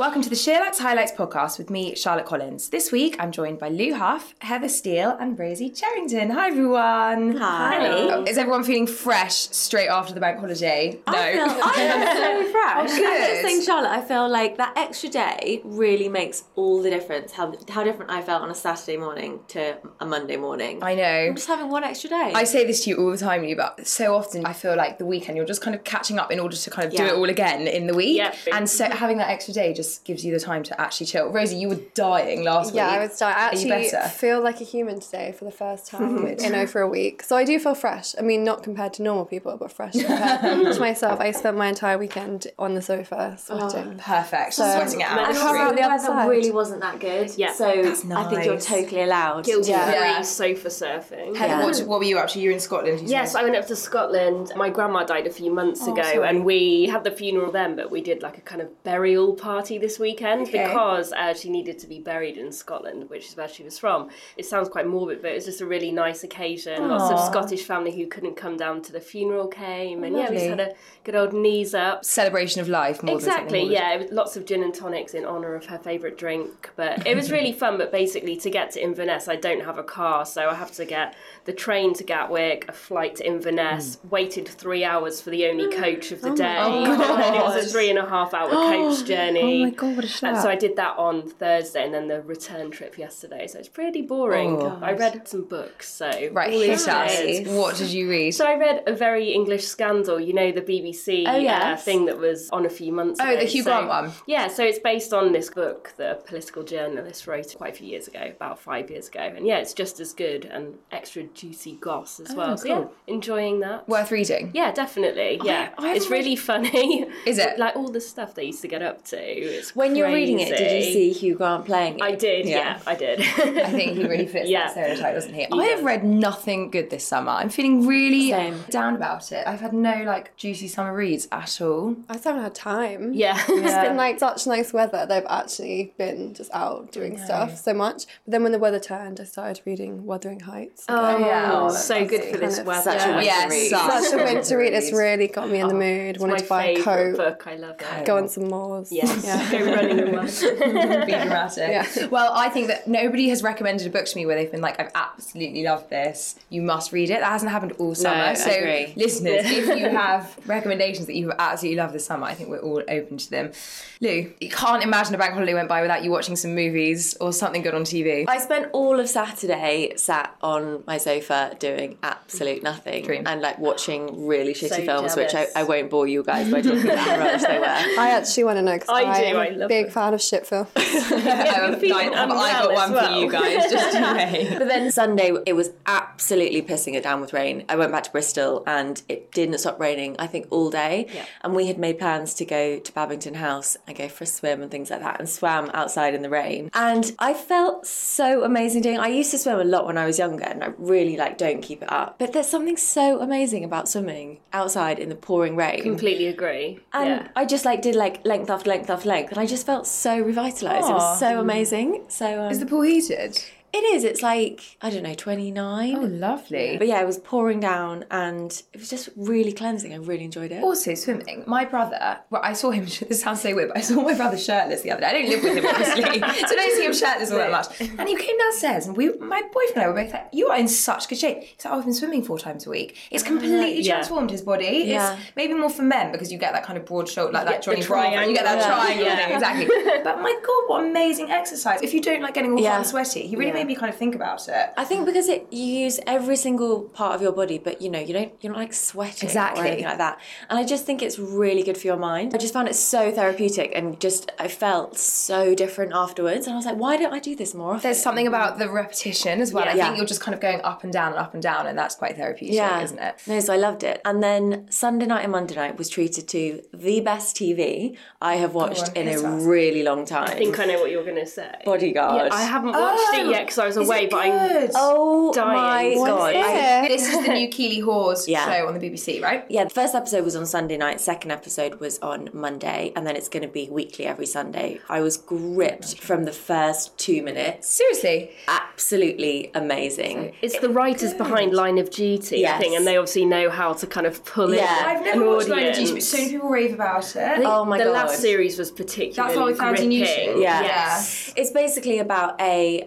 Welcome to the SheerLuxe Highlights podcast with me, Charlotte Collins. This week I'm joined by Lou Huff, Heather Steele, and Rosie Cherrington. Hi everyone. Hi. Oh, Is everyone feeling fresh straight after the bank holiday? No. I feel, I feel so fresh. Oh, I was just saying, Charlotte, I feel like that extra day really makes all the difference. How how different I felt on a Saturday morning to a Monday morning. I know. I'm just having one extra day. I say this to you all the time, Lou, but so often I feel like the weekend you're just kind of catching up in order to kind of do it all again in the week. Yeah. And so having that extra day just gives you the time to actually chill. Rosie, you were dying last Yeah, week. Yeah, I was dying. I Are you actually better? feel like a human today for the first time in over a week. So I do feel fresh. I mean, not compared to normal people, but fresh compared to myself. I spent my entire weekend on the sofa sweating. Oh, perfect. So- Sweating it out. and How also about the the other weather side? really wasn't that good. Yeah. So That's I think you're totally allowed. Guilty Yeah. free Yeah. sofa surfing. Heather, Yeah. what, what were you up to? You were in Scotland. You Yes, said? I went up to Scotland. My grandma died a few months oh, ago, sorry. and we had the funeral then, but we did like a kind of burial party this weekend Okay. because uh, she needed to be buried in Scotland, which is where she was from. It sounds quite morbid, but it was just a really nice occasion. Lots of Scottish family who couldn't come down to the funeral came, and yeah, we just had a good old knees up. celebration of life more Exactly, yeah. It was lots of gin and tonics in honour of her favourite drink. But it was really fun. But basically, to get to Inverness, I don't have a car, so I have to get the train to Gatwick, a flight to Inverness, waited three hours for the only coach of the day. my and it was a three and a half hour coach journey. Oh my God, what a And so I did that on Thursday and then the return trip yesterday. So it's pretty boring. Oh. I read some books, so. Right, all hit us. What did you read? So I read a very English scandal. You know the BBC Oh, uh, thing that was on a few months Oh, ago. the Hugh So- Grant one. Yeah, so it's based on this book the political journalist wrote quite a few years ago, about five years ago, and yeah, it's just as good and extra juicy goss as well. So yeah, enjoying that. Worth reading. yeah, definitely. Yeah, I it's haven't read- really funny. Is it? like all the stuff they used to get up to? It's When you're reading it, did you see Hugh Grant playing it? I did. Yeah. Yeah, I did. I think he really fits Yeah. that stereotype, doesn't he? He I have read nothing good this summer. I'm feeling really Same. down about it. I've had no like juicy summer reads at all. I just haven't had time. yeah. It's been like such nice weather. They've actually been just out doing stuff so much. But then when the weather turned, I started reading Wuthering Heights. Oh, yeah. so good for kind this of weather. such a winter Yes, read. such Such a winter read. It's really got me in the oh, mood. It's Wanted my to buy a coat, book. I love it. go on some moors. Yes, Yeah. go running in. Be dramatic. Yeah. Well, I think that nobody has recommended a book to me where they've been like, I've absolutely loved this. You must read it. That hasn't happened all summer. I so, agree. listeners, if you have recommendations that you have absolutely loved this summer, I think we're all open to them. Lou, you can't imagine a bank holiday went by without you watching some movies or something good on TV. I spent all of Saturday sat on my sofa doing absolute nothing Dream. and like watching really shitty So films, which I. I won't bore you guys by talking about how rubbish they were. I actually want to know because I do, I'm I a love big it. fan of shit films. have, feeling I, have got one as for you guys, just in case. But then Sunday, it was absolutely pissing it down with rain. I went back to Bristol and it didn't stop raining, I think, all day. Yeah. And we had made plans to go to Babington House and go for a swim and things like that and swam outside in the rain. And I felt so amazing doing I used to swim a lot when I was younger and I really like don't keep it up. But there's something so amazing about swimming outside in the pouring rain. Completely agree. And yeah. I just like did like length after length after length, and I just felt so revitalized. It was so amazing. So um, Is the pool heated? It is. It's like I don't know, twenty nine. Oh, lovely. But yeah, it was pouring down, and it was just really cleansing. I really enjoyed it. Also, swimming. My brother, well, I saw him, this sounds so weird, but I saw my brother shirtless the other day. I don't live with him, obviously, so I don't see him shirtless all that much. And he came downstairs, and we, my boyfriend and I were both like, You are in such good shape. He's like, oh, I've been swimming four times a week. It's ah, completely yeah. transformed his body. Yeah. It's maybe more for men because you get that kind of broad shoulder, like that get the Johnny Bravo, you get that triangle. triangle Yeah. thing, exactly. But my God, what amazing exercise. If you don't like getting all hot Yeah. and sweaty, he really Yeah. Made me kind of think about it. I think because it you use every single part of your body, but you know you don't you're not like sweating Exactly. or anything like that. And I just think it's really good for your mind. I just found it so therapeutic and just I felt so different afterwards. And I was like, why don't I do this more often? There's something about the repetition as well. I Yeah. think you're just kind of going up and down and up and down, and that's quite therapeutic, yeah, isn't it? No, so I loved it. And then Sunday night and Monday night was treated to the best TV I have watched on, in a hit really long time. I think I know what you're going to say. Bodyguard. Yeah, I haven't watched Oh, it yet because I was is away, it but I'm good? Oh Dying. my god! I- This is the new Keeley Hawes Yeah. show on the BBC, right? Yeah, the first episode was on Sunday night, second episode was on Monday, and then it's going to be weekly every Sunday. I was gripped from the first two minutes. Seriously. Absolutely amazing. It's the writers behind Line of Duty, I Yes. think, and they obviously know how to kind of pull Yeah. in I've never an watched Line of Duty, but audience. so many people rave about it. Oh my the god. last series was particularly That's what we found in gripping. YouTube. Yeah. Yes. It's basically about a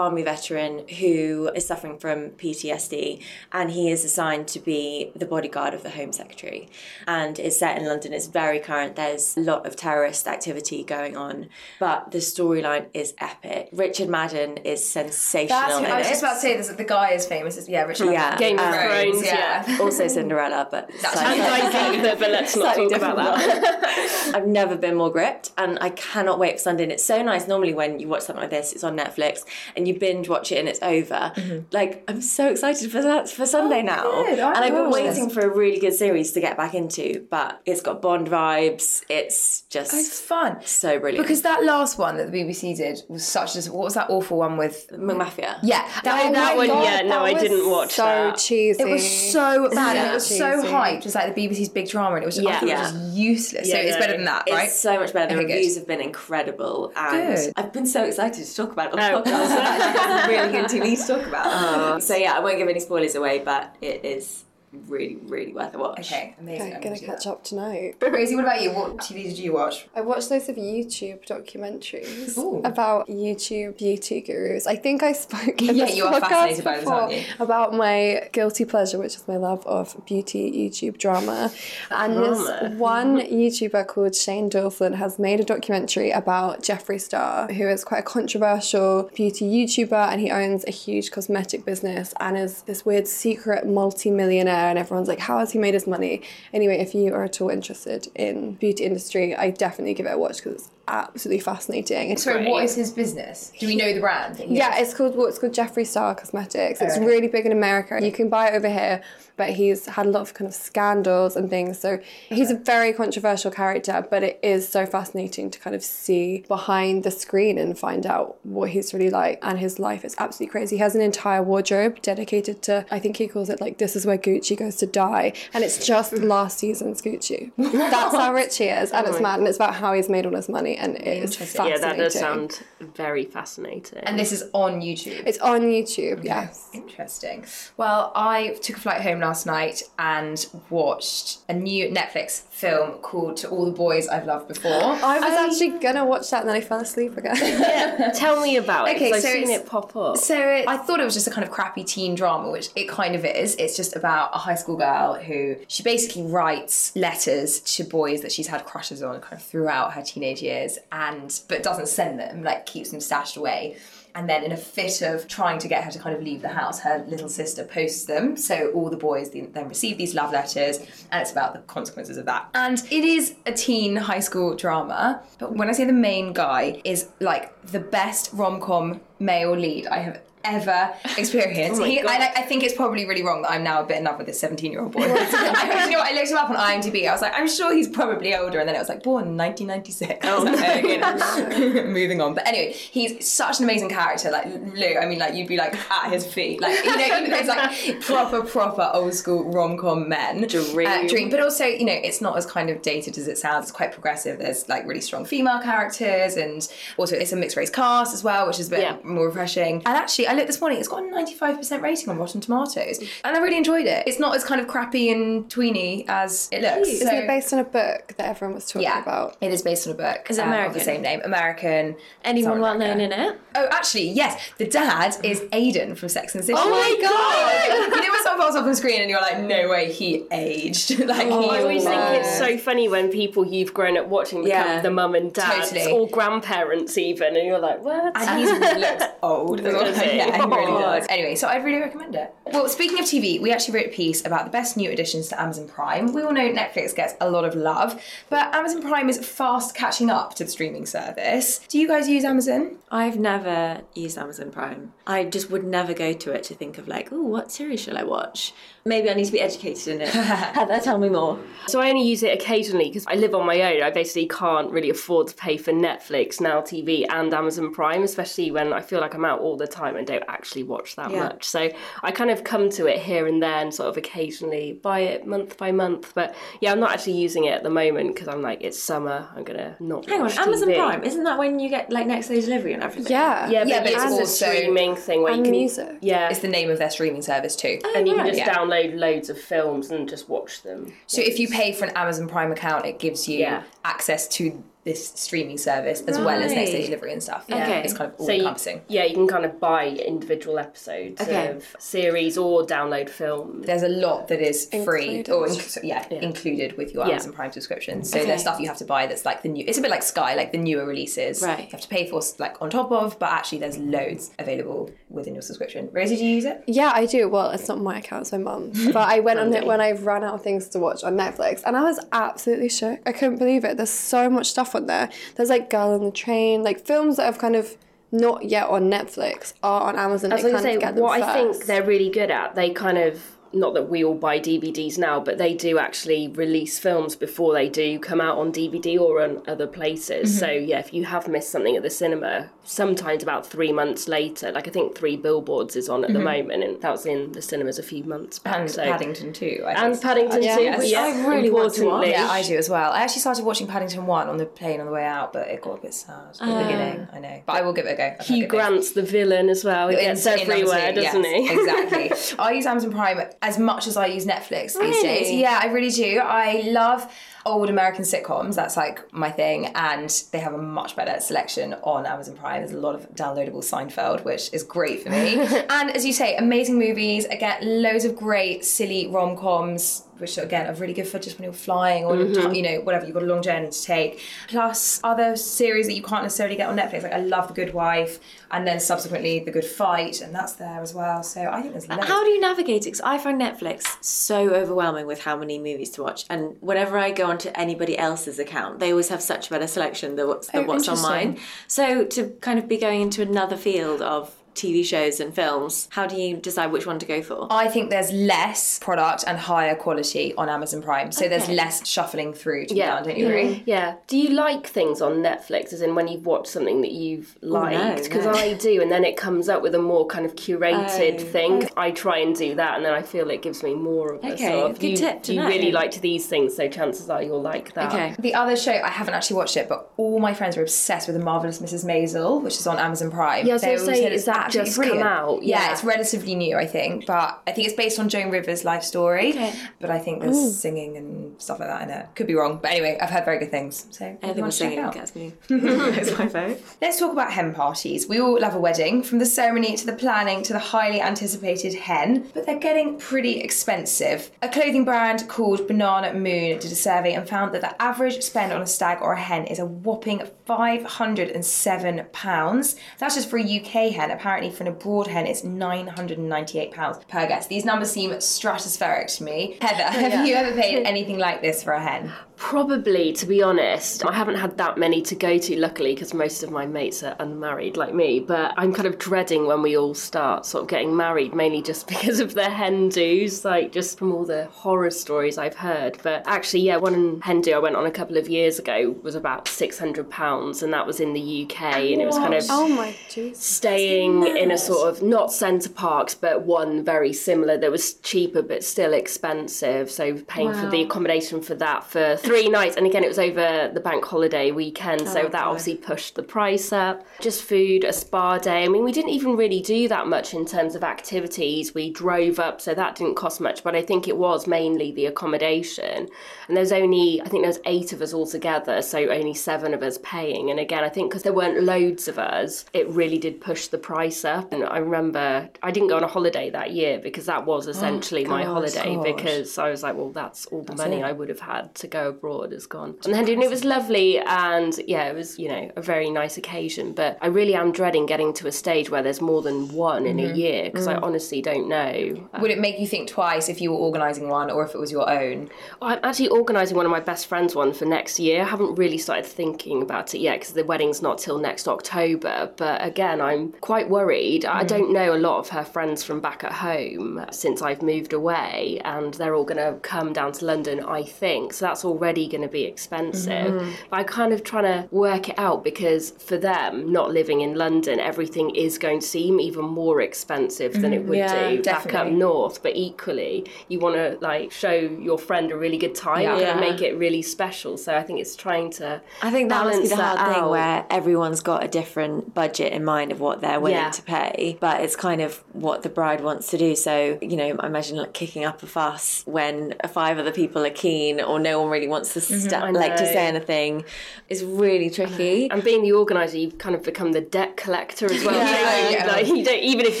ex-army veteran who is suffering from PTSD and he is assigned to be the bodyguard of the Home Secretary. And it's set in London. It's very current. There's a lot of terrorist activity going on, but the storyline is epic. Richard Madden is sensational. That's, in I was it. just about to say this. The guy is famous. It's- Yeah, Richard. Yeah. Game of Um, Thrones, yeah. also Cinderella, but And slightly- Ibiza, but let's not talk about different that. I've never been more gripped, and I cannot wait for Sunday. And it's so nice. Normally, when you watch something like this, it's on Netflix, and you binge watch it, and it's over. Like I'm so excited for that for Sunday now, Mm-hmm. Oh, good. And I've been waiting this. for a really good series to get back into. But it's got Bond vibes. It's just It's fun. so brilliant. Because that last one that the BBC did was such a. What was that awful one with? McMafia. Yeah, that, Oh that one, God, yeah, no, I didn't watch so that. cheesy. It was so bad and it was so hyped. It was like the BBC's big drama and it was just, I Yeah. it Yeah. was just useless. Yeah, so it's no. better than that, It's right? so much better. The Okay, good. reviews have been incredible, and Good. I've been so excited to talk about it on Oh. the podcast. I've actually got some really good TV to talk about. Oh. So yeah, I won't give any spoilers away, but it is really, really worth a watch. Okay, amazing. Okay, I'm gonna do catch that. up tonight. But Rosie, what about you? What TV did you watch? I watched loads of YouTube documentaries Ooh. about YouTube beauty gurus. I think I spoke in Yeah, you are fascinated by this, aren't you? about my guilty pleasure, which is my love of beauty YouTube drama. And Drama. this one YouTuber called Shane Dawson has made a documentary about Jeffree Star, who is quite a controversial beauty YouTuber and he owns a huge cosmetic business and is this weird secret multi-millionaire and everyone's like, how has he made his money? Anyway, if you are at all interested in beauty industry, I definitely give it a watch because it's absolutely fascinating. It's Sorry, Great. is his business? Do we know the brand? that yeah, it's called what's called Jeffree Star Cosmetics. It's okay. really big in America. You can buy it over here, but he's had a lot of kind of scandals and things. So he's a very controversial character, but it is so fascinating to kind of see behind the screen and find out what he's really like. And his life is absolutely crazy. He has an entire wardrobe dedicated to, I think he calls it like, this is where Gucci goes to die. And it's just last season's Gucci. That's how rich he is. And oh it's mad. And it's about how he's made all his money. And it is Interesting. fascinating. Yeah, that does sound very fascinating. And this is on YouTube. It's on YouTube, yes. Interesting. Well, I took a flight home last night and watched a new Netflix film called To All the Boys I've Loved Before. I was actually gonna watch that and then I fell asleep again. yeah. Tell me about it. Okay, so I've seen it pop up. So it, I thought it was just a kind of crappy teen drama, which it kind of is. It's just about a high school girl who she basically writes letters to boys that she's had crushes on kind of throughout her teenage years, and but doesn't send them, like keeps them stashed away. And then, in a fit of trying to get her to kind of leave the house, her little sister posts them. So all the boys then receive these love letters, and it's about the consequences of that. And it is a teen high school drama. But when I say the main guy is like the best rom com male lead I have ever experienced. Oh he, I, I think it's probably really wrong that I'm now a bit in love with this 17 year old boy. I, you know what, I looked him up on IMDb. I was like, I'm sure he's probably older. And then it was like, born in 1996. I was like, okay, moving on. But anyway, he's such an amazing character. Like Lou, I mean, like you'd be like at his feet. Like, you know, it's like proper, proper old school rom com men. Dream. Uh, dream. But also, you know, it's not as kind of dated as it sounds. It's quite progressive. There's like really strong female characters, and also it's a mixed race cast as well, which is a bit Yeah. more refreshing. And actually, I looked this morning, it's got a 95% rating on Rotten Tomatoes. And I really enjoyed it. It's not as kind of crappy and tweeny as it looks. Isn't So- it based on a book that everyone was talking yeah, about? it is based on a book. Is it um, American? the same name. American. Anyone South well known in it? Oh, actually, yes. The dad is Aidan from Sex and the City. Oh my God! you know when someone pops up on screen and you're like, no way, he aged. like he I always think it's so funny when people you've grown up watching become Yeah. the mum and dad Totally. or grandparents even, and you're like, what? And he's really looks old. as well. Does he? yeah, he really Oh. does. Anyway, so I'd really recommend it. Well, speaking of TV, we actually wrote a piece about the best new additions to Amazon Prime. We all know Netflix gets a lot of love, but Amazon Prime is fast catching up to the streaming service. Do you guys use Amazon? I've never used Amazon Prime. I just would never go to it to think of like, oh, what series shall I watch? Maybe I need to be educated in it. Heather, tell me more. So I only use it occasionally because I live on my own. I basically can't really afford to pay for Netflix, Now TV, and Amazon Prime, especially when I feel like I'm out all the time and don't actually watch that Yeah. much. So I kind of come to it here and there and sort of occasionally buy it month by month. But yeah, I'm not actually using it at the moment because I'm like, it's summer. I'm gonna not. Hang on, watch Amazon TV. Prime, isn't that when you get like next day delivery and everything? Yeah. Yeah, but, Yeah, but it's it's a streaming thing where you And can music. Yeah, It's the name of their streaming service too. Oh, and you can just Yeah. download loads of films and just watch them. So if you pay for an Amazon Prime account, it gives you Yeah. access to this streaming service as well as next day delivery and stuff. Okay. It's kind of all So you, encompassing. yeah, you can kind of buy individual episodes Okay. of series or download films. There's a lot that is free or inc- so, yeah, included with your Yeah. Amazon Prime subscription. So Okay. there's stuff you have to buy that's like the new. It's a bit like Sky, like the newer releases. Right. You have to pay for like on top of, but actually there's loads available within your subscription. Rosie, do you use it? Yeah, I do. Well, it's not my account, it's my mum's. But I went on it when I ran out of things to watch on Netflix and I was absolutely shook. I couldn't believe it. There's so much stuff on there. There's like Girl on the Train, like films that have kind of not yet on Netflix are on Amazon. I was going to say, what I think they're really good at, they kind of, not that we all buy DVDs now, but they do actually release films before they do come out on DVD or on other places. Mm-hmm. So, yeah, if you have missed something at the cinema, sometimes about three months later, like I think Three Billboards is on at the moment, and that was in the cinemas a few months back. Mm-hmm. And so. Paddington 2. And. Paddington Yeah. too, Yes. yeah, I really want to watch. Yeah, I do as well. I actually started watching Paddington 1 on the plane on the way out, but it got a bit sad at the beginning. I know. But I will give it a go. Hugh. Grant's the villain as well. He In- gets everywhere, doesn't yes, he? exactly. I use Amazon Prime as much as I use Netflix these days. Yeah, I really do. I love old American sitcoms. That's like my thing, and they have a much better selection on Amazon Prime. There's a lot of downloadable Seinfeld, which is great for me. and as you say, amazing movies. Again, loads of great silly rom coms. Which again are really good for just when you're flying or mm-hmm. you know whatever you've got a long journey to take. Plus other series that you can't necessarily get on Netflix. Like I love The Good Wife, and then subsequently The Good Fight, and that's there as well. So I think there's loads. How do you navigate it? Because I find Netflix so overwhelming with how many movies to watch. And whenever I go onto anybody else's account, they always have such a better selection than what's, than Oh, what's on mine. So to kind of be going into another field of TV shows and films, how do you decide which one to go for? I think there's less product and higher quality on Amazon Prime, so there's less shuffling through to Yeah. be done. Don't you agree? Mm-hmm. Yeah. Do you like things on Netflix, as in when you've watched something that you've liked? Because no. I do, and then it comes up with a more kind of curated Oh. thing. I try and do that, and then I feel it gives me more of a Okay, sort of. good you, tip to you know. really liked these things, so chances are you'll like that. Okay. The other show I haven't actually watched it, but all my friends are obsessed with the marvelous Mrs. Maisel, which is on Amazon Prime. Yeah, I was gonna say, is that absolutely just come out? Yeah. Yeah. it's relatively new, I think, but I think it's based on Joan Rivers' life story. Okay. But I think there's singing and stuff like that in it. Could be wrong, but anyway, I've heard very good things. So Anything with should check it singing gets me. It's my vote. Let's talk about hen parties. We all love a wedding, from the ceremony to the planning to the highly anticipated hen, but they're getting pretty expensive. A clothing brand called Banana Moon did a survey and found that the average spend on a stag or a hen is a whopping £507. That's just for a UK hen. Apparently, for an abroad hen, it's £998 per guest. These numbers seem stratospheric to me. Heather, oh, have you ever paid anything like this for a hen? Probably, to be honest, I haven't had that many to go to, luckily, because most of my mates are unmarried like me. But I'm kind of dreading when we all start sort of getting married, mainly just because of the hen do's, like just from all the horror stories I've heard. But actually, yeah, one hen do I went on a couple of years ago was about £600, and that was in the UK, and it was kind of Oh my jeez. staying in a sort of not Center Parcs, but one very similar that was cheaper but still expensive. So paying for the accommodation for that for three nights, and again it was over the bank holiday weekend, so that obviously pushed the price up. Just food, a spa day. I mean, we didn't even really do that much in terms of activities. We drove up, so that didn't cost much, but I think it was mainly the accommodation. And there's only, I think there was eight of us all together, so only seven of us paying. And again, I think because there weren't loads of us, it really did push the price up. And I remember I didn't go on a holiday that year because that was essentially my holiday because I was like, well, that's all the money I would have had to go abroad has gone. And then and it was lovely, and yeah, it was you know a very nice occasion. But I really am dreading getting to a stage where there's more than one in a mm-hmm. year because I mm. honestly don't know. Uh, Would it make you think twice if you were organising one or if it was your own? I'm actually organising one of my best friends' one for next year. I haven't really started thinking about it yet because the wedding's not till next October. But again, I'm quite worried. I mm-hmm. don't know a lot of her friends from back at home since I've moved away, and they're all going to come down to London, I think. So that's already going to be expensive. Mm-hmm. But I'm kind of trying to work it out because for them, not living in London, everything is going to seem even more expensive than it mm, would Yeah, do back up north. But equally, you want to like show your friend a really good time Yeah. and make it really special. So I think it's trying to. I think that must be the hard that thing out. where everyone's got a different budget in mind of what they're willing Yeah. to pay, but it's kind of what the bride wants to do. So, you know, I imagine like kicking up a fuss when five other people are keen or no one really wants to st- I like to say anything is really tricky. And being the organizer, you've kind of become the debt collector as well. Yeah, yeah. Like, you don't, even if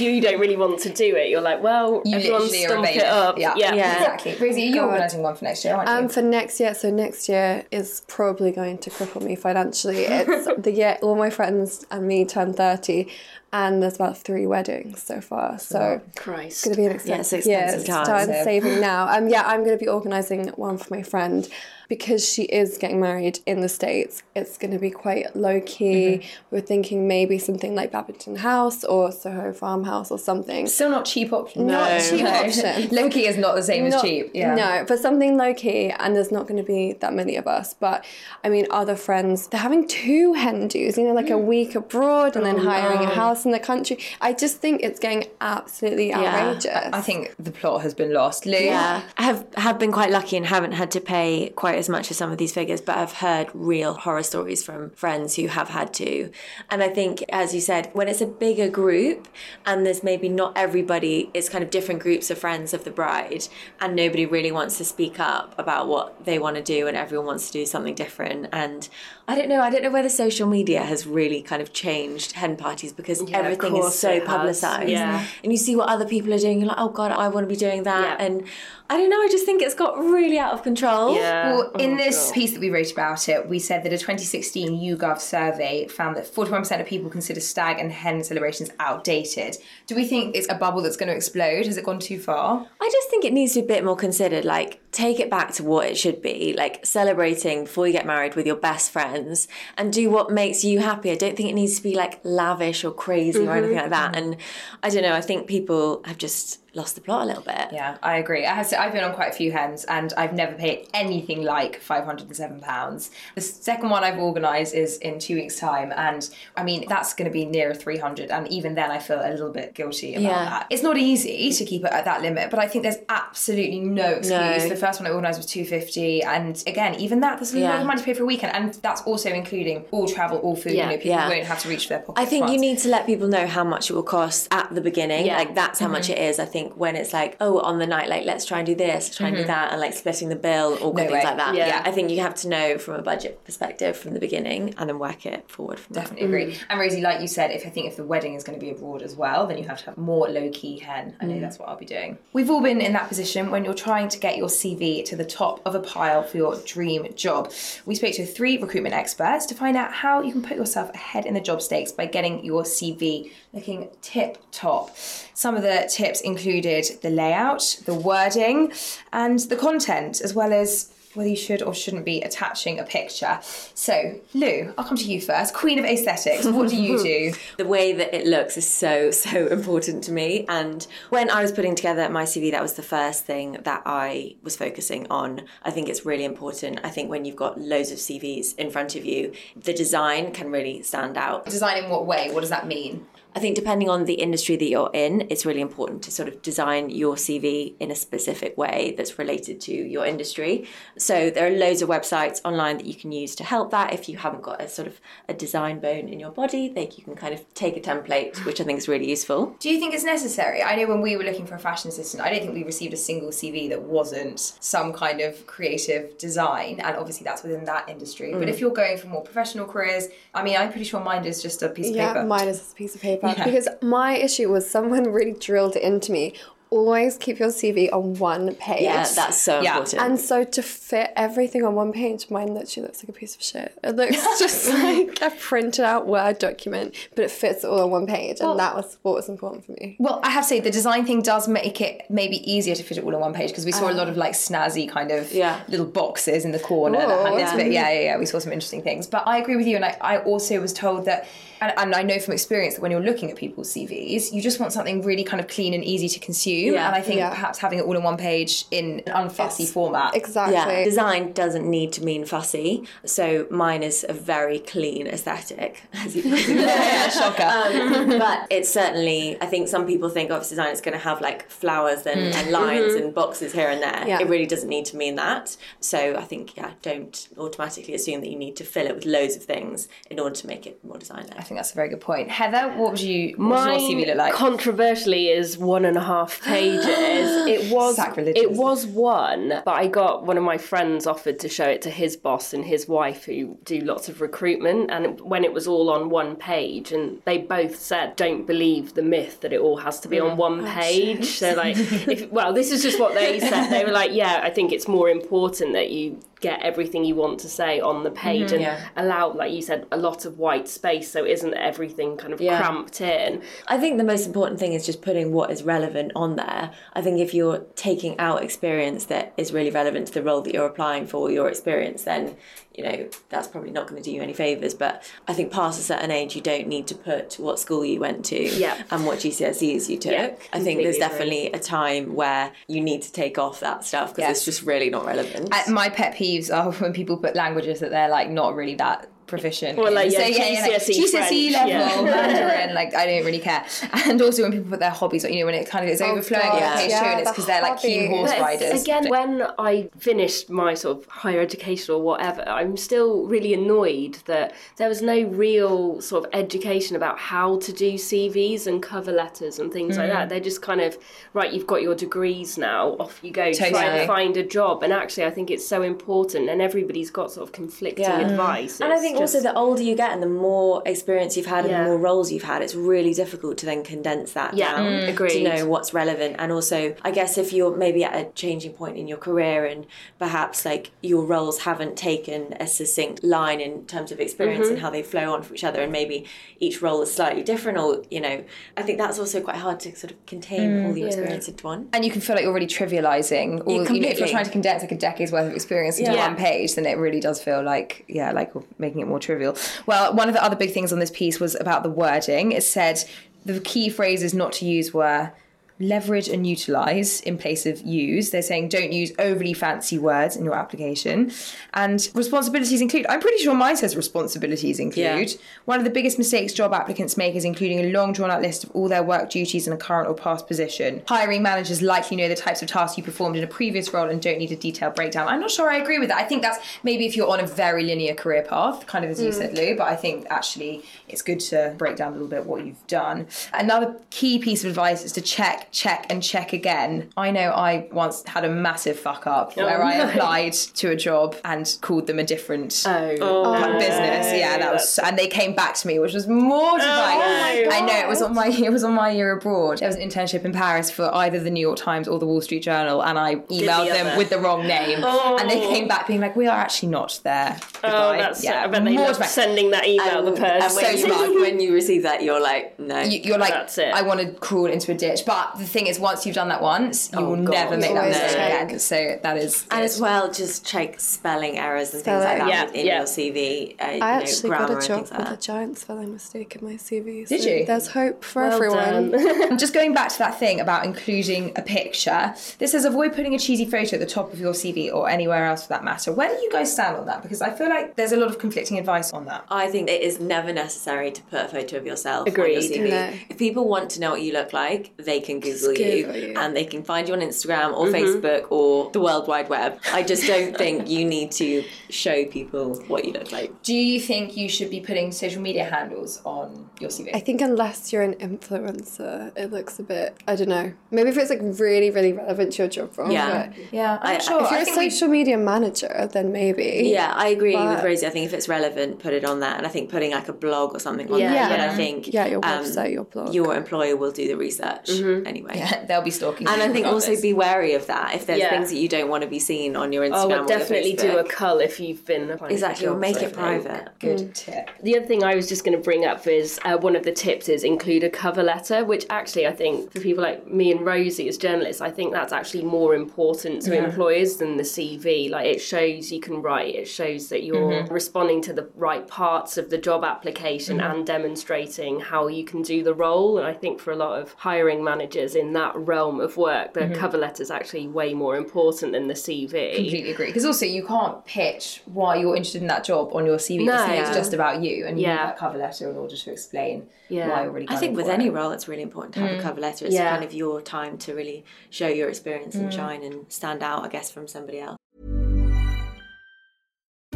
you don't really want to do it, you're like, well, You everyone literally stomp it up. Yeah. Yeah. exactly. Rosie, you're organising one for next year, aren't you? Um, for next year, so next year is probably going to cripple me financially. It's the year all my friends and me turn thirty, and there's about three weddings so far. So it's Christ. going to be an expensive, expensive year. times. Start saving now. Um, yeah, I'm going to be organising one for my friend because she is getting married in the states. It's going to be quite low key. We're thinking maybe something like Babington House or Soho Farmhouse or something. Still not cheap option. No, Not No. cheap option. Low key is not the same as cheap. Yeah. No, but something low key, and there's not going to be that many of us. But I mean, other friends, they're having two hen do's, you know, like a week abroad and then hiring a house in the country. I just think it's getting absolutely outrageous. I think the plot has been lost. Lou, Yeah, I have have been quite lucky and haven't had to pay quite as much as some of these figures, but I've heard real horror stories from friends who have had to. And I think, as you said, when it's a bigger group and there's maybe not everybody, it's kind of different groups of friends of the bride, and nobody really wants to speak up about what they want to do, and everyone wants to do something different. And I don't know, I don't know whether social media has really kind of changed hen parties because of everything is so publicised. Yeah. And you see what other people are doing, you're like, oh God, I want to be doing that. Yeah. And I don't know, I just think it's got really out of control. Yeah. Well, oh in Oh, this God. piece that we wrote about it, we said that a 2016 YouGov survey found that 41% of people consider stag and hen celebrations outdated. Do we think it's a bubble that's going to explode? Has it gone too far? I just think it needs to be a bit more considered. Like, take it back to what it should be, like celebrating before you get married with your best friends and do what makes you happy. I don't think it needs to be like lavish or crazy or mm-hmm. anything like that. Mm-hmm. And I don't know, I think people have just lost the plot a little bit. Yeah, I agree. I have to, I've been on quite a few hens and I've never paid anything like £507. The second one I've organised is in two weeks' time and I mean, that's going to be nearer 300 and even then I feel a little bit guilty about Yeah. that. It's not easy to keep it at that limit, but I think there's absolutely no excuse. No. The first one I organised was 250 and again, even that, there's a lot of money to pay for a weekend and that's also including all travel, all food, Yeah, you know, people yeah. won't have to reach for their pockets. I think you need to let people know how much it will cost at the beginning. Like that's how much mm-hmm. it is. I think when it's like, oh, on the night, like let's try and do this, try and do mm-hmm. that, and like splitting the bill, or No things way. like that. Yeah. I think you have to know from a budget perspective from the beginning and then work it forward from there. Definitely agree. And Rosie, like you said, if I think if the wedding is going to be abroad as well, then you have to have more low key hen. I know mm. that's what I'll be doing. We've all been in that position when you're trying to get your CV to the top of a pile for your dream job. We spoke to three recruitment experts to find out how you can put yourself ahead in the job stakes by getting your CV looking tip top. Some of the tips included the layout, the wording, and the content, as well as whether you should or shouldn't be attaching a picture. So, Lou, I'll come to you first. Queen of aesthetics, what do you do? the way that it looks is so so important to me and when i was putting together my cv that was the first thing that i was focusing on i think it's really important i think when you've got loads of cvs in front of you the design can really stand out Design in what way? What does that mean? I think depending on the industry that you're in, it's really important to sort of design your CV in a specific way that's related to your industry. So there are loads of websites online that you can use to help that. If you haven't got a sort of a design bone in your body, they you can kind of take a template, which I think is really useful. Do you think it's necessary? I know when we were looking for a fashion assistant, I don't think we received a single CV that wasn't some kind of creative design, and obviously that's within that industry. But mm. if you're going for more professional careers, I mean, I'm pretty sure mine is just a piece of Yeah, paper. mine is a piece of paper. Yeah. Because my issue was someone really drilled into me. Always keep your CV on one page. Yeah, that's so Yeah. important. And so to fit everything on one page, mine literally looks like a piece of shit. It looks just like a printed out Word document, but it fits all on one page. And that was what was important for me. Well, I have to say the design thing does make it maybe easier to fit it all on one page because we saw a uh-huh. lot of like snazzy kind of Yeah. little boxes in the corner. that Oh, had bits yeah. of it. yeah, yeah, yeah. We saw some interesting things. But I agree with you, and I, I also was told that, and, and I know from experience that when you're looking at people's CVs, you just want something really kind of clean and easy to consume. Yeah. And I think Yeah. perhaps having it all in one page in an unfussy It's- format. Exactly. Yeah, design doesn't need to mean fussy. So mine is a very clean aesthetic, as you. Yeah, shocker. Um, but it's certainly, I think some people think office design is going to have like flowers and, Mm. and lines Mm-hmm. and boxes here and there. Yeah. It really doesn't need to mean that. So I think, yeah, don't automatically assume that you need to fill it with loads of things in order to make it more design I led. Think that's a very good point. Heather, what would you what does your CV look like? controversially, is one and a half pages. it was Sacrilegious. it was one, but I got one of my friends offered to show it to his boss and his wife, who do lots of recruitment. And when it was all on one page, and they both said, "Don't believe the myth that it all has to be on mm. one oh, page." They're like, if, "Well, this is just what they said." They were like, "Yeah, I think it's more important that you." Get everything you want to say on the mm-hmm. page and Yeah. allow, like you said, a lot of white space so isn't everything kind of Yeah. cramped in. I think the most important thing is just putting what is relevant on there. I think if you're taking out experience that is really relevant to the role that you're applying for, your experience, then you know that's probably not going to do you any favors. But I think past a certain age, you don't need to put what school you went to Yeah. and what GCSEs you took. Yeah, I think there's agree. definitely a time where you need to take off that stuff because Yes. it's just really not relevant. Uh, my pet peeves are when people put languages that they're like not really that proficient. Well, in. like, yeah, like, GCSE GCSE French, level yeah. Mandarin. Like I don't really care. And also when people put their hobbies, like, you know, when it kind of is overflowing God, on page yeah, two, and it's the because they're like keen horse But riders. Again, when I finished my sort of higher education or whatever, I'm still really annoyed that there was no real sort of education about how to do CVs and cover letters and things like Mm. that. They're just kind of, right, you've got your degrees now, off you go, try Totally. and find a job. And actually, I think it's so important, and everybody's got sort of conflicting Yeah. advice. And I think just- also the older you get and the more experience you've had and Yeah. the more roles you've had, it's really difficult to then condense that Yeah, down mm, to agreed. know what's relevant. And also, I guess if you're maybe at a changing point in your career and perhaps like your roles haven't taken a succinct line in terms of experience Mm-hmm. and how they flow on from each other, and maybe each role is slightly different, or you know, I think that's also quite hard to sort of contain all the experience into one. and you can feel like you're really trivializing all, you know, if you're trying to condense like a decade's worth of experience into Yeah. one page then it really does feel like yeah like making it more trivial well one of the other big things on this piece was about the wording it said the key phrases not to use were leverage and utilize in place of use. They're saying don't use overly fancy words in your application. And responsibilities include, I'm pretty sure mine says responsibilities include. Yeah. One of the biggest mistakes job applicants make is including a long drawn out list of all their work duties in a current or past position. Hiring managers likely know the types of tasks you performed in a previous role and don't need a detailed breakdown. I'm not sure I agree with that. I think that's maybe if you're on a very linear career path, kind of as you mm. said, Lou, but I think actually it's good to break down a little bit what you've done. Another key piece of advice is to check, check, and check again. I know I once had a massive fuck up oh, where I no. applied to a job and called them a different Oh, oh business. Yeah, that was, and they came back to me, which was mortifying. Oh I know it was on my it was on my year abroad. There was an internship in Paris for either the New York Times or the Wall Street Journal, and I emailed them other. with the wrong name, and they oh. came back being like, "We are actually not there." Oh, that's yeah, I bet they love sending that email. the and person. when, So you, smart. when you receive that, you're like, no. You- You're like, That's it. I want to crawl into a ditch. But the thing is, once you've done that once, you Oh, will God. never make that mistake again. So that is. And good. as well, just check spelling errors and things like that Yeah, in yeah. your CV. Uh, you I know, actually grammar got a job things like with a giant spelling mistake in my CV. Did you? There's hope for Well everyone. done. Just going back to that thing about including a picture, this says avoid putting a cheesy photo at the top of your CV or anywhere else for that matter. Where do you guys stand on that? Because I feel like there's a lot of conflicting advice on that. I think it is never necessary to put a photo of yourself Agreed. on your CV. No. If people want to know what you look like, they can Google you, Google you. and they can find you on Instagram or Facebook or the World Wide Web. I just don't think you need to show people what you look like. Do you think you should be putting social media handles on your CV? I think unless you're an influencer, it looks a bit. I don't know. Maybe if it's like really, really relevant to your job role. Yeah. yeah, I'm I- sure. If you're I a think we- social media manager, then maybe. Yeah, I agree with But- Rosie. I think if it's relevant, put it on there. And I think putting like a blog or something on Yeah. there. But Yeah. I think Yeah, your um, website, your blog. your employer will do the research anyway. they'll be stalking. And I think also be wary of that. If there's Yeah. things that you don't want to be seen on your oh, Instagram I or would your definitely do a cull if you've been Exactly, or make it private. good tip. The other thing I was just going to bring up is uh, one of the tips is include a cover letter, which actually I think for people like me and Rosie as journalists, I think that's actually more important to employers than the CV. Like it shows you can write, it shows that you're mm-hmm. responding to the right parts of the job application mm-hmm. and demonstrating how you can do the role. And I think for a lot of hiring managers in that realm of work, the mm-hmm. cover letter is actually way more important than the CV. Completely agree. Because also you can't pitch why you're interested in that job on your CV. No. No, it's just about you, and you Yeah. need that cover letter in order to explain Yeah. why you're really. I going think with for any it. role, it's really important to have a mm. cover letter. It's Yeah. kind of your time to really show your experience and mm. shine and stand out, I guess, from somebody else.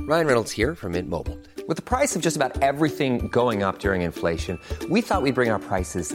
Ryan Reynolds here from Mint Mobile. With the price of just about everything going up during inflation, we thought we'd bring our prices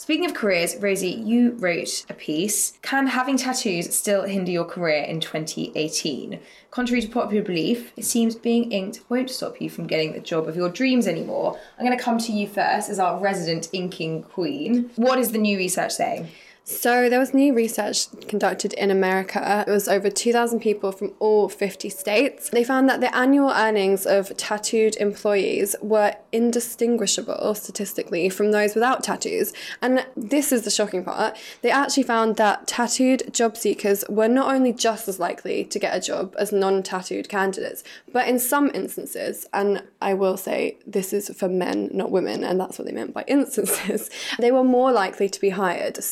Speaking of careers, Rosie, you wrote a piece. Can having tattoos still hinder your career in 2018? Contrary to popular belief, it seems being inked won't stop you from getting the job of your dreams anymore. I'm going to come to you first as our resident inking queen. What is the new research saying? So there was new research conducted in America. It was over 2,000 people from all 50 states. They found that the annual earnings of tattooed employees were indistinguishable statistically from those without tattoos. And this is the shocking part. They actually found that tattooed job seekers were not only just as likely to get a job as non-tattooed candidates, but in some instances, and I will say this is for men, not women, and that's what they meant by instances, they were more likely to be hired.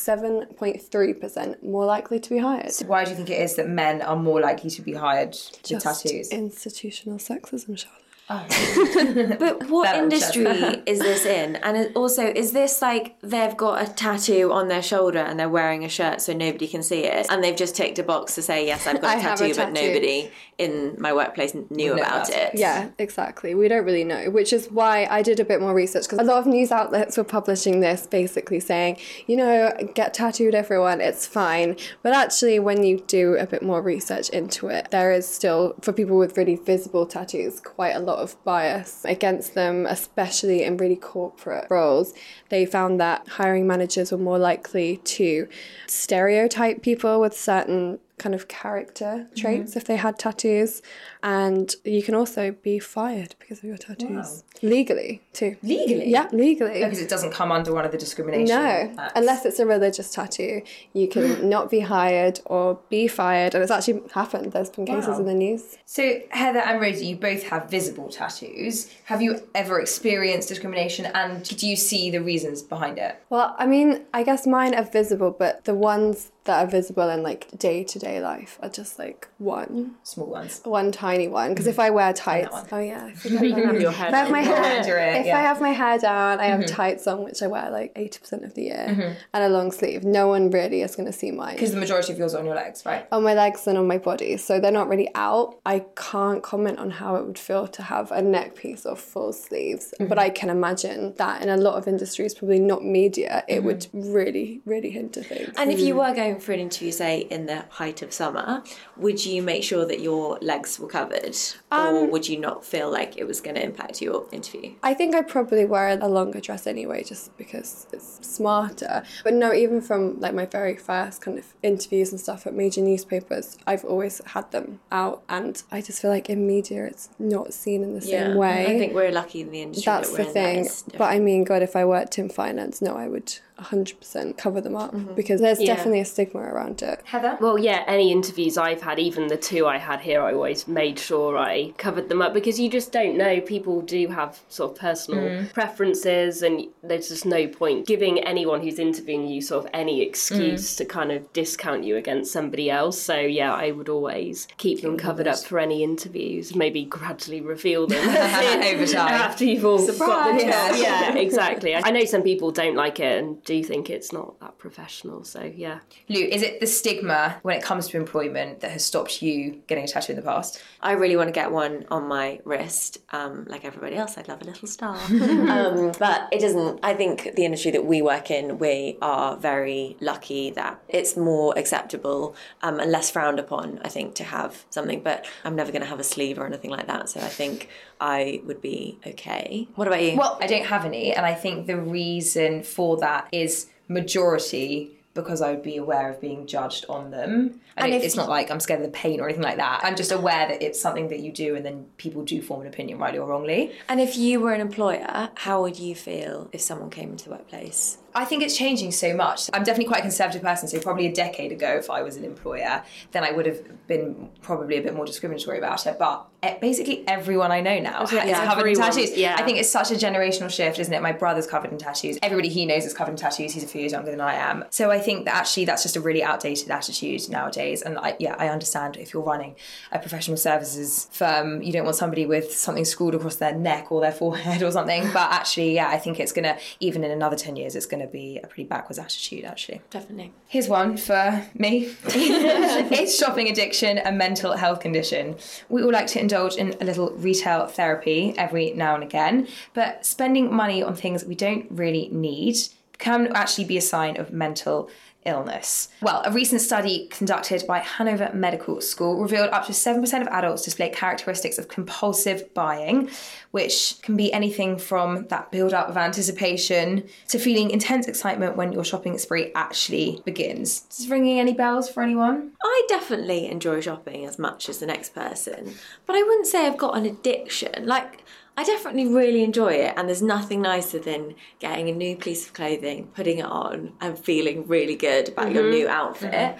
7.3% more likely to be hired. So Why do you think it is that men are more likely to be hired with Just tattoos? Institutional sexism, Charlotte. Oh. But what industry is this in? And also, is this like they've got a tattoo on their shoulder and they're wearing a shirt so nobody can see it? And they've just ticked a box to say, yes, I've got a have a tattoo, but nobody in my workplace knew about about it. Yeah, exactly. We don't really know, which is why I did a bit more research because a lot of news outlets were publishing this basically saying, you know, get tattooed, everyone, it's fine. But actually, when you do a bit more research into it, there is still, for people with really visible tattoos, quite a lot of bias against them, especially in really corporate roles. They found that hiring managers were more likely to stereotype people with certain kind of character mm-hmm. traits if they had tattoos and you can also be fired because of your tattoos legally too Legally? yeah legally Because it doesn't come under one of the discrimination. no acts. unless it's a religious tattoo you can not be hired or be fired and it's actually happened there's been cases Wow. in the news So, Heather and Rosie, you both have visible tattoos. Have you ever experienced discrimination and do you see the reasons behind it? well i mean i guess mine are visible but the ones that are visible in like day to day life are just like one, Small ones. one tiny one. Because if mm-hmm. I wear tights, oh yeah, I forget You can that. have your head If I have my hair, it, if yeah. I have my hair down, I have mm-hmm. tights on, which I wear like eighty percent of the year, mm-hmm. and a long sleeve. No one really is going to see mine Because the majority of yours are on your legs, right? on my legs and on my body, so they're not really out. I can't comment on how it would feel to have a neck piece or full sleeves, but I can imagine that in a lot of industries, probably not media, it would really, really hinder things. And if you were going for an interview, say in the height of summer, would you make sure that your legs were covered, or um, would you not feel like it was going to impact your interview? I think I'd probably wear a longer dress anyway, just because it's smarter. But no, even from like my very first kind of interviews and stuff at major newspapers, I've always had them out, and I just feel like in media it's not seen in the same way. I think we're lucky in the industry. That's that the thing. That. But I mean, God, if I worked in finance, no, I would 100% cover them up mm-hmm. because there's Yeah. definitely a stigma around it. Heather? Well, yeah, any interviews I've had, even the two I had here, I always made sure I covered them up because you just don't know. People do have sort of personal mm. preferences, and there's just no point giving anyone who's interviewing you sort of any excuse mm. to kind of discount you against somebody else. So, yeah, I would always keep them covered up for any interviews, maybe gradually reveal them Over time. after you've all got the job. Yeah, exactly. I know some people don't like it and do you think it's not that professional. So, yeah. Lou, is it the stigma when it comes to employment that has stopped you getting a tattoo in the past? I really want to get one on my wrist, um, like everybody else. I'd love a little star, um, but it doesn't. I think the industry that we work in, we are very lucky that it's more acceptable um, and less frowned upon. I think to have something, but I'm never going to have a sleeve or anything like that. So I think I would be okay. What about you? Well, I don't have any, and I think the reason for that is majority because I would be aware of being judged on them. And, And it- it's not like I'm scared of the pain or anything like that. I'm just aware that it's something that you do, and then people do form an opinion, rightly or wrongly. and if you were an employer, how would you feel if someone came into the workplace? I think it's changing so much. I'm definitely quite a conservative person, so probably a decade ago, if I was an employer, then I would have been probably a bit more discriminatory about it. But basically, everyone I know now is yeah, covered in tattoos. yeah. I think it's such a generational shift, isn't it? My brother's covered in tattoos. Everybody he knows is covered in tattoos. He's a few years younger than I am. So I think that actually that's just a really outdated attitude nowadays. And I, yeah, I understand if you're running a professional services firm, you don't want somebody with something scrawled across their neck or their forehead or something. But actually, yeah, I think it's gonna even in another ten years, it's gonna be a pretty backwards attitude. Actually, Definitely. here's one for me: is shopping addiction a mental health condition? We all like to indulge in a little retail therapy every now and again, but spending money on things we don't really need can actually be a sign of mental illness. Well, a recent study conducted by Hanover Medical School revealed up to 7% of adults display characteristics of compulsive buying, which can be anything from that build up of anticipation to feeling intense excitement when your shopping spree actually begins. Is this ringing any bells for anyone? I definitely enjoy shopping as much as the next person, but I wouldn't say I've got an addiction. Like, I definitely really enjoy it, and there's nothing nicer than getting a new piece of clothing, putting it on, and feeling really good about your mm-hmm. new outfit. Mm-hmm.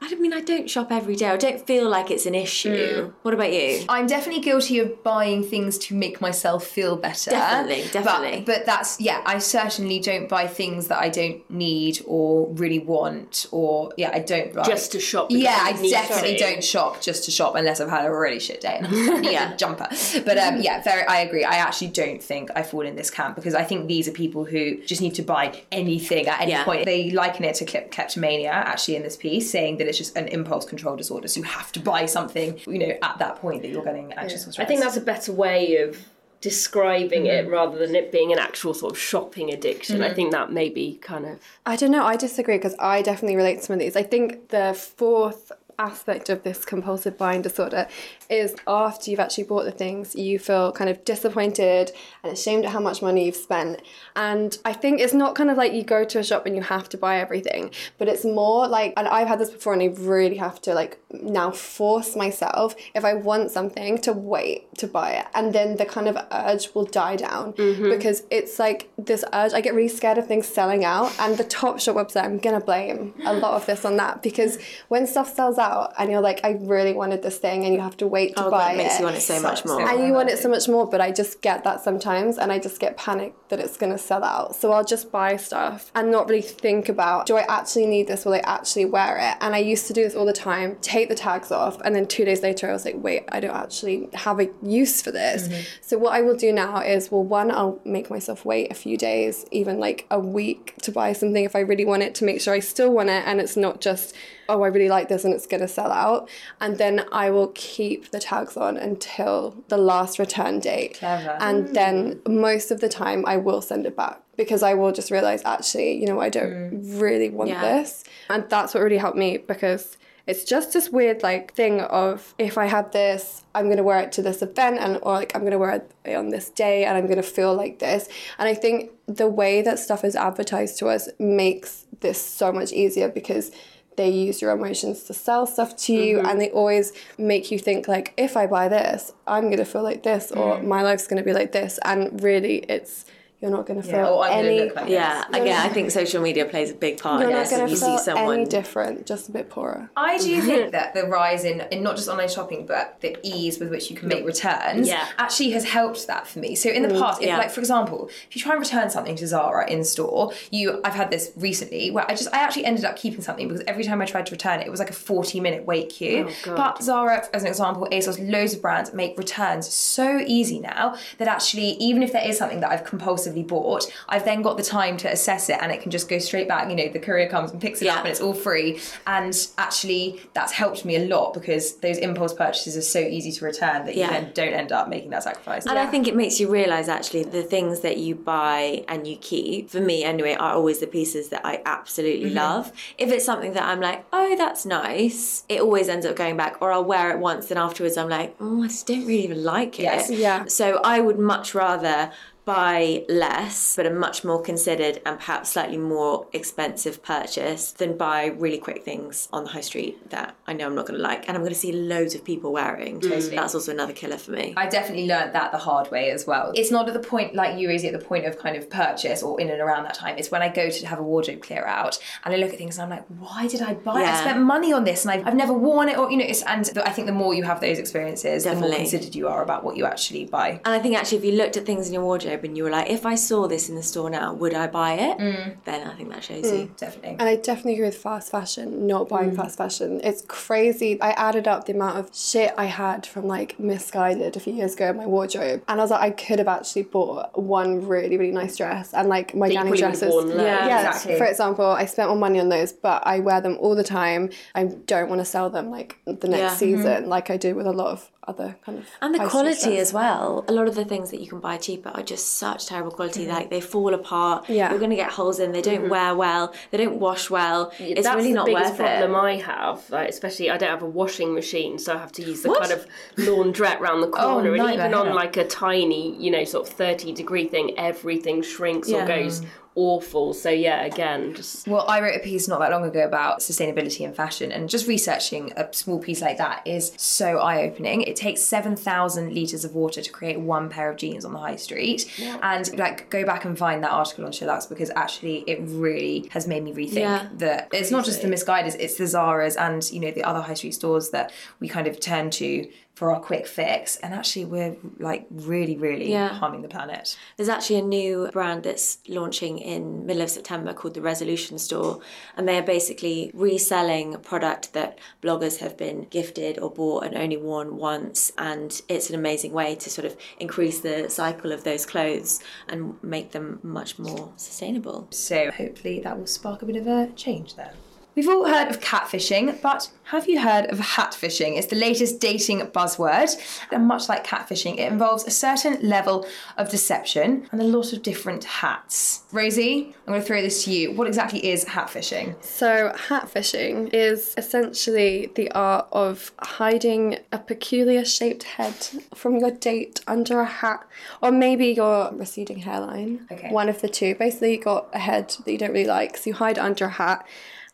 I mean, I don't shop every day. I don't feel like it's an issue. What about you? I'm definitely guilty of buying things to make myself feel better. Definitely, definitely. But, but that's yeah, I certainly don't buy things that I don't need or really want, or yeah, I don't buy Just to shop Yeah, I you definitely to. don't shop just to shop unless I've had a really shit day and I need Yeah. a jumper. But um, yeah, very, I agree. I actually don't think I fall in this camp because I think these are people who just need to buy anything at any Yeah. point. They liken it to klep- kleptomania actually in this piece, saying that it's just an impulse control disorder. So you have to buy something, you know, at that point that you're getting anxious or I think that's a better way of describing it mm. rather than it being an actual sort of shopping addiction. I mm-hmm. think that may be kind of I don't know. I disagree because I definitely relate to some of these. I think the fourth aspect of this compulsive buying disorder is after you've actually bought the things, you feel kind of disappointed and ashamed at how much money you've spent. And I think it's not kind of like you go to a shop and you have to buy everything, but it's more like, and I've had this before and I really have to like now force myself, if I want something, to wait to buy it. And then the kind of urge will die down mm-hmm. because it's like this urge. I get really scared of things selling out. And the Topshop website, I'm going to blame a lot of this on that because when stuff sells out, out and you're like, I really wanted this thing and you have to wait to Oh, buy that makes it. Makes you want it so much more. and you want it so much more, but I just get that sometimes and I just get panicked that it's gonna sell out. So I'll just buy stuff and not really think about do I actually need this? Will I actually wear it? And I used to do this all the time, take the tags off, and then two days later I was like, wait, I don't actually have a use for this. Mm-hmm. So what I will do now is well one, I'll make myself wait a few days, even like a week to buy something if I really want it to make sure I still want it and it's not just oh, I really like this and it's going to sell out. And then I will keep the tags on until the last return date. Clever. And hmm. then most of the time I will send it back because I will just realize actually, you know, I don't hmm. really want Yeah. this. And that's what really helped me because it's just this weird like thing of if I had this, I'm gonna wear it to this event and or like I'm gonna wear it on this day and I'm gonna feel like this. And I think the way that stuff is advertised to us makes this so much easier because they use your emotions to sell stuff to you mm-hmm. and they always make you think like if I buy this, I'm gonna feel like this or mm. my life's gonna be like this. And really it's you're not gonna oh, feel or I'm any look like Yeah, again, I think social media plays a big part you're in not this. gonna you feel see someone. any different, just a bit poorer. I do think that the rise in, in not just online shopping, but the ease with which you can make returns Yeah. actually has helped that for me. So in the mm, past, if, yeah. like for example, if you try and return something to Zara in store, you I've had this recently where I just I actually ended up keeping something because every time I tried to return it, it was like a 40 minute wait queue. Oh, but Zara, as an example, ASOS, loads of brands make returns so easy now that actually even if there is something that I've compulsively bought, I've then got the time to assess it and it can just go straight back. You know, the courier comes and picks it Yeah. up and it's all free. And actually, that's helped me a lot because those impulse purchases are so easy to return that Yeah. you then don't end up making that sacrifice. And I think it makes you realise actually the things that you buy and you keep, for me anyway, are always the pieces that I absolutely Mm-hmm. love. If it's something that I'm like, oh, that's nice, it always ends up going back, or I'll wear it once and afterwards I'm like, oh, I just don't really even like it. Yes. Yeah. So I would much rather buy less but a much more considered and perhaps slightly more expensive purchase than buy really quick things on the high street that I know I'm not going to like and I'm going to see loads of people wearing. Mm. That's also another killer for me. I definitely learned that the hard way as well. It's not at the point like you, Rosie, at the point of kind of purchase or in and around that time. It's when I go to have a wardrobe clear out and I look at things and I'm like, why did I buy it? I spent money on this and I've, I've never worn it or, you know, it's, and I think the more you have those experiences, the more considered you are about what you actually buy. And I think actually, if you looked at things in your wardrobe and you were like, if I saw this in the store now, would I buy it? Then I think that shows you. Definitely. And I definitely agree with fast fashion, not buying Mm. fast fashion. It's crazy. I added up the amount of shit I had from like Missguided a few years ago in my wardrobe. And I was like, I could have actually bought one really, really nice dress. And like my you Danny probably would have dresses. Yeah, exactly. for example, I spent more money on those, but I wear them all the time. I don't want to sell them like the next Yeah. Mm-hmm. season, like I do with a lot of other kind of. And the quality as well. A lot of the things that you can buy cheaper are just such terrible quality. Mm-hmm. Like they fall apart. Yeah. You're going to get holes in. They don't mm-hmm. wear well. They don't wash well. It's really not worth it. That's really the not biggest worth problem it. I have. Like, especially, I don't have a washing machine, so I have to use the What? kind of laundrette round the oh, corner. and nightmare, even on like a tiny, you know, sort of thirty degree thing, everything shrinks Yeah. or goes awful. So yeah, again, just Well, I wrote a piece not that long ago about sustainability in fashion, and just researching a small piece like that is so eye opening. It takes 7,000 litres of water to create one pair of jeans on the high street. And like, go back and find that article on SheerLuxe because actually it really has made me rethink Yeah. that it's not just the Missguided, it's the Zaras and, you know, the other high street stores that we kind of turn to for our quick fix. And actually, we're like really, really Yeah. harming the planet. There's actually a new brand that's launching in middle of September called the Resolution Store, and they are basically reselling a product that bloggers have been gifted or bought and only worn once. And it's an amazing way to sort of increase the cycle of those clothes and make them much more sustainable. So hopefully that will spark a bit of a change there. We've all heard of catfishing, but have you heard of hatfishing? It's the latest dating buzzword. And much like catfishing, it involves a certain level of deception and a lot of different hats. Rosie, I'm going to throw this to you. What exactly is hatfishing? So, hatfishing is essentially the art of hiding a peculiar shaped head from your date under a hat, or maybe your receding hairline. Okay. One of the two. Basically, you got a head that you don't really like, so you hide it under a hat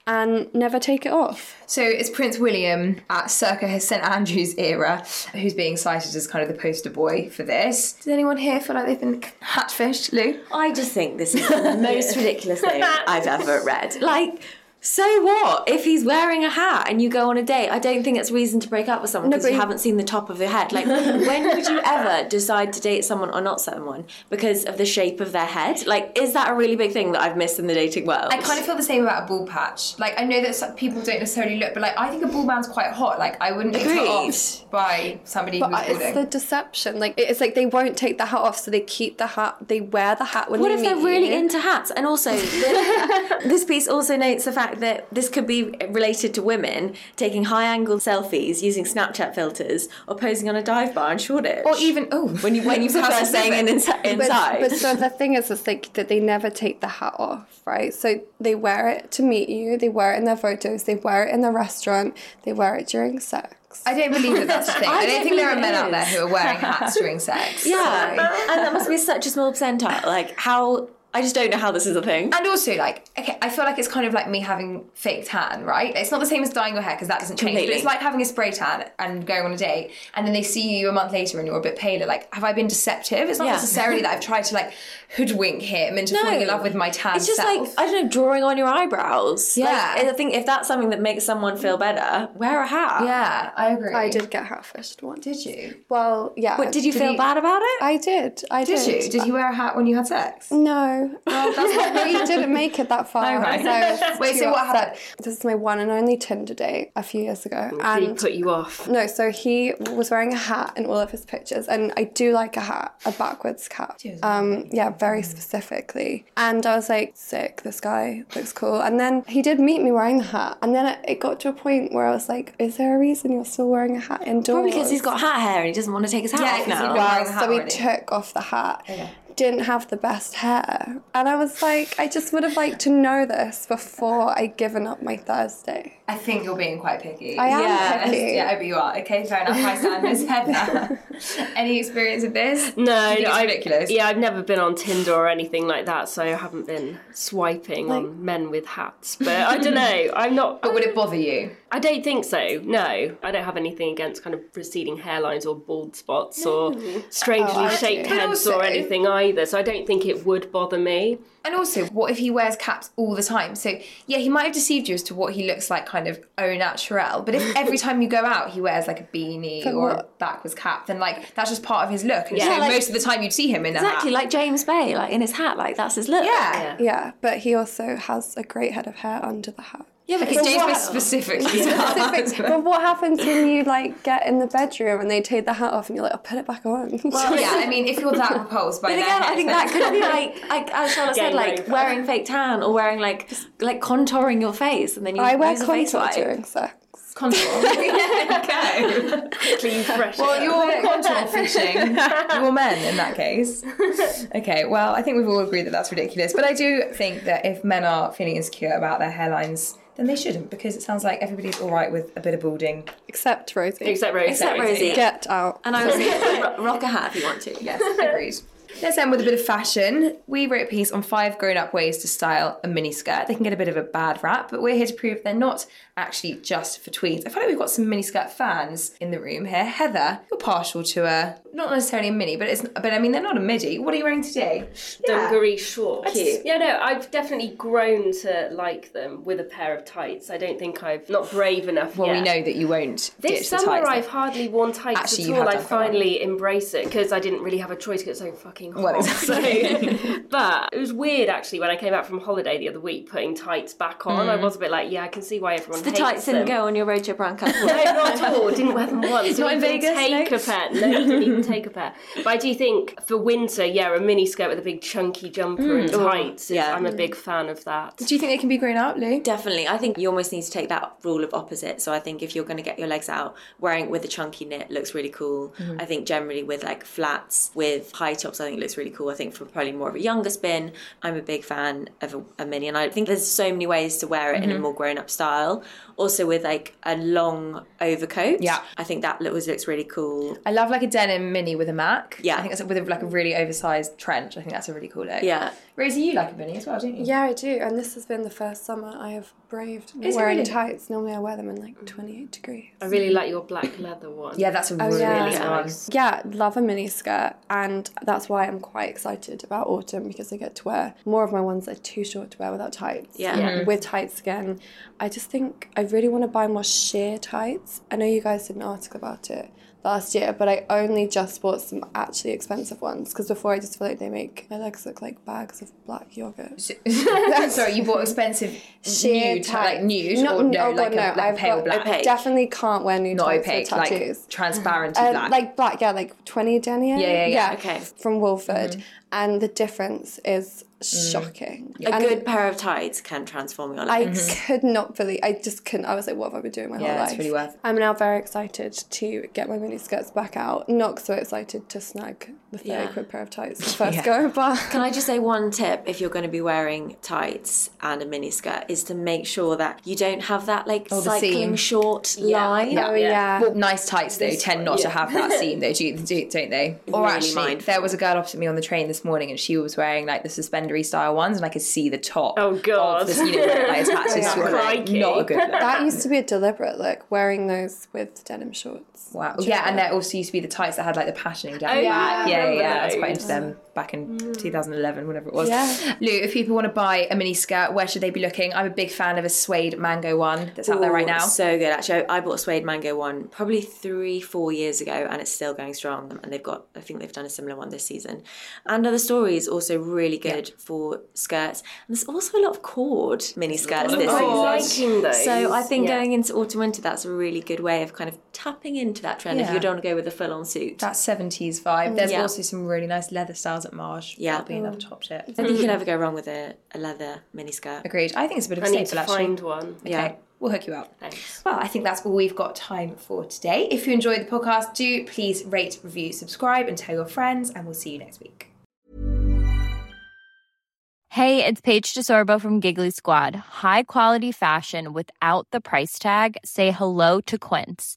and never take it off. So it's Prince William at circa his St Andrews era who's being cited as kind of the poster boy for this. Does anyone here feel like they've been hatfished, Lou? I just think this is the most ridiculous thing I've ever read. Like, So what? If he's wearing a hat and you go on a date, I don't think it's reason to break up with someone because but you haven't seen the top of their head. Like, when would you ever decide to date someone or not someone because of the shape of their head? Like, is that a really big thing that I've missed in the dating world? I kind of feel the same about a ball patch. Like I know that some people don't necessarily look, but like I think a ball man's quite hot. Like I wouldn't be put Agreed. off by somebody But who's it's balding. the deception. Like it's like they won't take the hat off, so they keep the hat. They wear the hat when What they if they're meet really you. into hats? And also, this piece also notes the fact that this could be related to women taking high angle selfies using Snapchat filters or posing on a dive bar in Shoreditch. or even oh, when you when you How prefer staying in specific. insi- But, inside. but so the thing is, is like that they never take the hat off, right? So they wear it to meet you. They wear it in their photos. They wear it in the restaurant. They wear it during sex. I don't believe that that's the thing. I I, don't don't think there are men out there who are wearing hats during sex. yeah, Sorry. and that must be such a small percentile. Like how I just don't know how this is a thing. And also, like, okay, I feel like it's kind of like me having fake tan, right? It's not the same as dyeing your hair because that doesn't change. Completely. But it's like having a spray tan and going on a date, and then they see you a month later and you're a bit paler. Like, have I been deceptive? It's not Yeah. necessarily that I've tried to like hoodwink him into falling in love with my tan It's just self. like I don't know, drawing on your eyebrows. Yeah. like, I think if that's something that makes someone feel better, wear a hat. yeah, I agree. I did get hat fished once. Did you? Well, yeah. But did you feel you- bad about it? I did. I Did did. you? Did you wear a hat when you had sex? No. Well, that's we didn't make it that far. Oh, right. so Wait, so what upset. happened? This is my one and only Tinder date a few years ago. Did he put you off? no, so he was wearing a hat in all of his pictures, and I do like a hat, a backwards cap. Um, yeah, very specifically. And I was like, sick. This guy looks cool. And then he did meet me wearing the hat, and then it, it got to a point where I was like, is there a reason you're still wearing a hat indoors? Probably because he's got hat hair and he doesn't want to take his hat Yeah, off now. he- Well, wearing the hat so we already. took off the hat. Didn't have the best hair. And I was like, I just would have liked to know this before I'd given up my Thursday. I think you're being quite picky. I am yeah, picky. Yeah, I bet you are. Okay, fair enough. High standards. Heather, any experience of this? No, no, think it's I- ridiculous. Yeah, I've never been on Tinder or anything like that, so I haven't been swiping on men with hats. But I don't know. I'm not. But would it bother you? I don't think so. No, I don't have anything against kind of receding hairlines or bald spots or oh, strangely Oh, shaped heads also- or anything either. So I don't think it would bother me. And also, what if he wears caps all the time? So, yeah, he might have deceived you as to what he looks like, kind of au naturel. But if every time you go out, he wears like a beanie Then or a what? backwards cap, then like that's just part of his look. And Yeah, so like- most of the time you'd see him in a Exactly, hat. like James Bay, like in his hat, like that's his look. yeah. Yeah, but he also has a great head of hair under the hat. Yeah, Okay, because James what- specifically. Specific- but what happens when you like get in the bedroom and they take the hat off and you're like, I'll put it back on? Well, yeah, I mean, if you're that repulsed by But their again, I think that could be like, like as Charlotte said, like over. wearing fake tan or wearing like like contouring your face, and then you I wear use a face contour wipe. during sex. contour. yeah, go. Clean, fresh. Well, you're contour fishing. You're men in that case. Okay, well, I think we've all agreed that that's ridiculous. But I do think that if men are feeling insecure about their hairlines, then they shouldn't, because it sounds like everybody's all right with a bit of balding. Except Rosie. Except Rosie. Except Rosie. Get out. And I was like, rock a hat if you want to. Yes, agreed. Let's end with a bit of fashion. We wrote a piece on five grown up ways to style a miniskirt. They can get a bit of a bad rap, but we're here to prove they're not actually just for tweeds. I feel like we've got some miniskirt fans in the room here. Heather, you're partial to a not necessarily a mini, but it's but I mean they're not a midi. What are you wearing today? dungaree shorts. Cute. Yeah, no, I've definitely grown to like them with a pair of tights. I don't think I've not brave enough Well, we know that you won't This summer, tights. I've hardly worn tights Actually, at all. I finally embrace it because I didn't really have a choice because it's so fucking hot. Well, exactly. So- but it was weird actually when I came back from holiday the other week, putting tights back on. Mm. I was a bit like, yeah, I can see why everyone The hates tights didn't them. go on your road trip around Cancun. No, not at all. Didn't wear them once. Not in Didn't even Vegas, Take no? a pair. No, didn't even take a pair. But I do think for winter, yeah, a mini skirt with a big chunky jumper and mm. tights. is- yeah. I'm a big mm. fan of that. Do you think they can be grown out, Lou? Definitely. I think you almost need to take that rule of opposite. So I think if you're going to get your legs out, wearing it with a chunky knit looks really cool. Mm-hmm. I think generally with like flats with high tops, I think it looks really cool. I think for probably more of a younger spin, I'm a big fan of a, a mini. And I think there's so many ways to wear it in a mm-hmm. more grown up style. Also with like a long overcoat. Yeah. I think that always looks really cool. I love like a denim mini with a Mac. Yeah. I think that's with a, like a really oversized trench. I think that's a really cool look. Yeah. Rosie, you like a mini as well, don't you? Yeah, I do. And this has been the first summer I have braved Is wearing really? tights. Normally I wear them in like 28 degrees. I really like your black leather one. Yeah, that's a Oh, really yeah. nice one. Yeah, love a mini skirt, and that's why why I'm quite excited about autumn because I get to wear more of my ones that are too short to wear without tights. Yeah. Yeah. With tights again. I just think I really want to buy more sheer tights. I know you guys did an article about it last year, but I only just bought some actually expensive ones because before I just feel like they make my legs look like bags of black yogurt. Sorry, you bought expensive Sheer nude, tights. like nude, Not- or no, oh like God, a, no. like I've pale got- black, I definitely can't wear nude not tights opaque, tattoos. like transparent black. like black, yeah, like 20 denier. Yeah, yeah, yeah. Okay. From Wolford. Mm-hmm. And the difference is. Shocking. A And good pair of tights can transform your life. I life. could not believe, I just couldn't, I was like, what have I been doing my Yeah, whole it's life? really worth. I'm now very excited to get my mini skirts back out. Not so excited to snag the 30 Yeah. quid pair of tights the first go, but Can I just say one tip if you're going to be wearing tights and a mini skirt is to make sure that you don't have that like Oh, cycling seam. short line. oh yeah. Well, nice tights though tend not to have that seam though, do, do, don't they? Or Really actually, mindful. there was a girl opposite me on the train this morning, and she was wearing like the suspendery style ones, and I could see the top. Oh, God. Of the, you know, where it like to her leg. Not a good look. That used to be a deliberate look, wearing those with denim shorts. Wow. Yeah, and there also used to be the tights that had like the patterning down Oh, yeah, Yeah, yeah, yeah. I was quite into them back in mm. 2011, whatever it was. Yeah. Lou, if people want to buy a mini skirt, where should they be looking? I'm a big fan of a suede mango one that's out there right now. So good. Actually, I bought a suede mango one probably three, four years ago, and it's still going strong. And they've got, I think they've done a similar one this season. And other stories also really good for skirts. And there's also a lot of cord mini skirts this I'm season. Oh, liking those. So I think Yeah. going into autumn winter, that's a really good way of kind of tapping into that trend if you don't want to go with a full on suit. that 70s vibe. There's Yeah. also some really nice leather styles at Marsh. Yeah. That'll be another top tip. I think you can never go wrong with a, a leather mini skirt. Agreed. I think it's a bit of a I need staple to actually. find one. Okay, Yeah. we'll hook you up. Thanks. Well, I think that's all we've got time for today. If you enjoyed the podcast, do please rate, review, subscribe, and tell your friends, and we'll see you next week. Hey, it's Paige DeSorbo from Giggly Squad. High quality fashion without the price tag. Say hello to Quince.